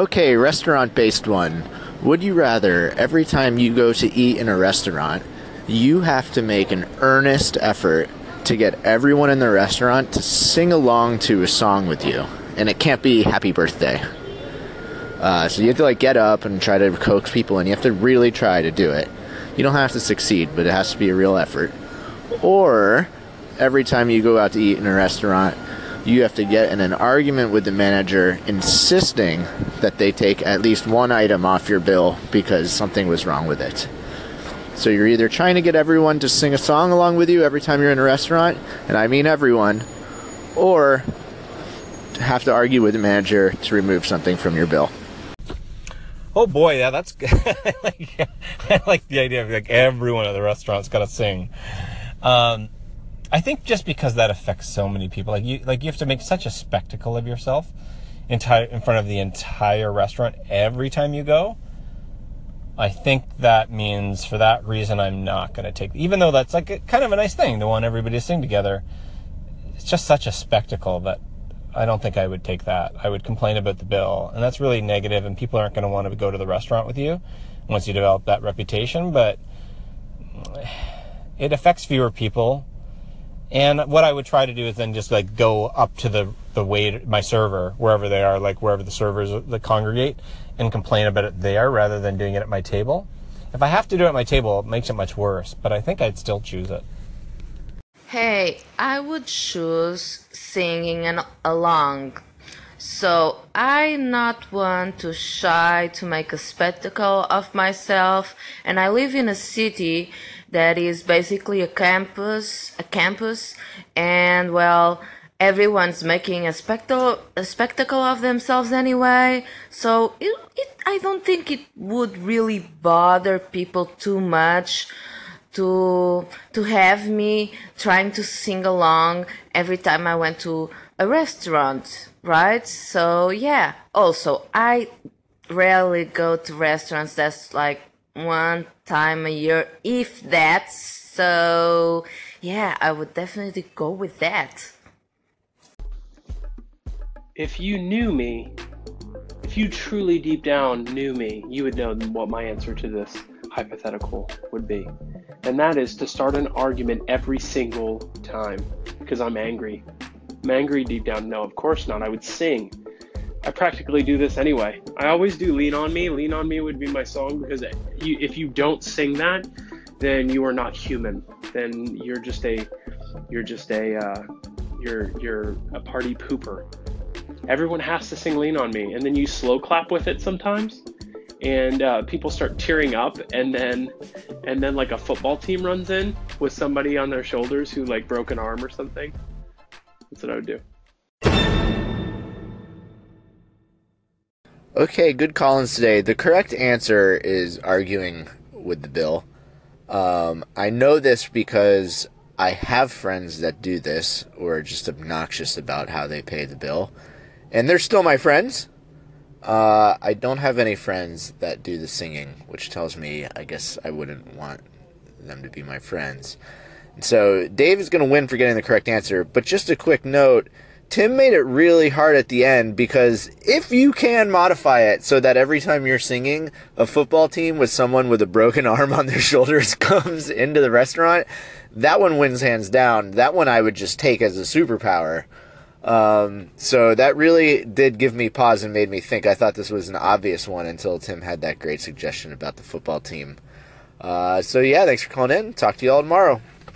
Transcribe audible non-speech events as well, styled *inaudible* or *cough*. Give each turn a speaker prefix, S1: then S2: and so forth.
S1: Okay, restaurant based one. Would you rather every time you go to eat in a restaurant, you have to make an earnest effort to get everyone in the restaurant to sing along to a song with you? And it can't be happy birthday. Uh, so you have to like get up and try to coax people and you have to really try to do it. You don't have to succeed, but it has to be a real effort. Or every time you go out to eat in a restaurant, you have to get in an argument with the manager insisting that they take at least one item off your bill because something was wrong with it. So you're either trying to get everyone to sing a song along with you every time you're in a restaurant, and I mean everyone, or have to argue with the manager to remove something from your bill.
S2: Oh boy, yeah, that's *laughs* like, I like the idea of like everyone at the restaurant's got to sing. Um, I think just because that affects so many people, like you, like you have to make such a spectacle of yourself, entire in front of the entire restaurant every time you go. I think that means for that reason I'm not going to take, even though that's like a, kind of a nice thing to want everybody to sing together. It's just such a spectacle that I don't think I would take that. I would complain about the bill, and that's really negative, and people aren't going to want to go to the restaurant with you once you develop that reputation. But it affects fewer people and what I would try to do is then just like go up to the the wait my server wherever they are, like wherever the servers that congregate, and complain about it there rather than doing it at my table. If I have to do it at my table, it makes it much worse. But I think I'd still choose it.
S3: Hey, I would choose singing and along. So I'm not one to shy to make a spectacle of myself, and I live in a city that is basically a campus, a campus, and well, everyone's making a spectacle, a spectacle of themselves anyway. So it, it, I don't think it would really bother people too much to to have me trying to sing along every time I went to a restaurant, right? So yeah. Also, I rarely go to restaurants that's like one time a year, if that. So, yeah, I would definitely go with that.
S4: If you knew me, if you truly deep down knew me, you would know what my answer to this hypothetical would be. And that is to start an argument every single time because I'm angry. I'm angry deep down. No, of course not. I would sing. I practically do this anyway. I always do Lean on Me. Lean on Me would be my song because if you don't sing that, then you are not human. Then you're just a you're just a uh, you're you're a party pooper. Everyone has to sing Lean on Me, and then you slow clap with it sometimes, and uh, people start tearing up, and then and then like a football team runs in with somebody on their shoulders who like broke an arm or something. That's what I would do.
S1: Okay, good call-ins today. The correct answer is arguing with the bill. Um, I know this because I have friends that do this or are just obnoxious about how they pay the bill, and they're still my friends. Uh, I don't have any friends that do the singing, which tells me I guess I wouldn't want them to be my friends. And so Dave is going to win for getting the correct answer, but just a quick note Tim made it really hard at the end because if you can modify it so that every time you're singing, a football team with someone with a broken *laughs* arm on their shoulders *laughs* comes into the restaurant, that one wins hands down. That one I would just take as a superpower. Um, so that really did give me pause and made me think. I thought this was an obvious one until Tim had that great suggestion about the football team. Uh, so yeah, thanks for calling in. Talk to you all tomorrow.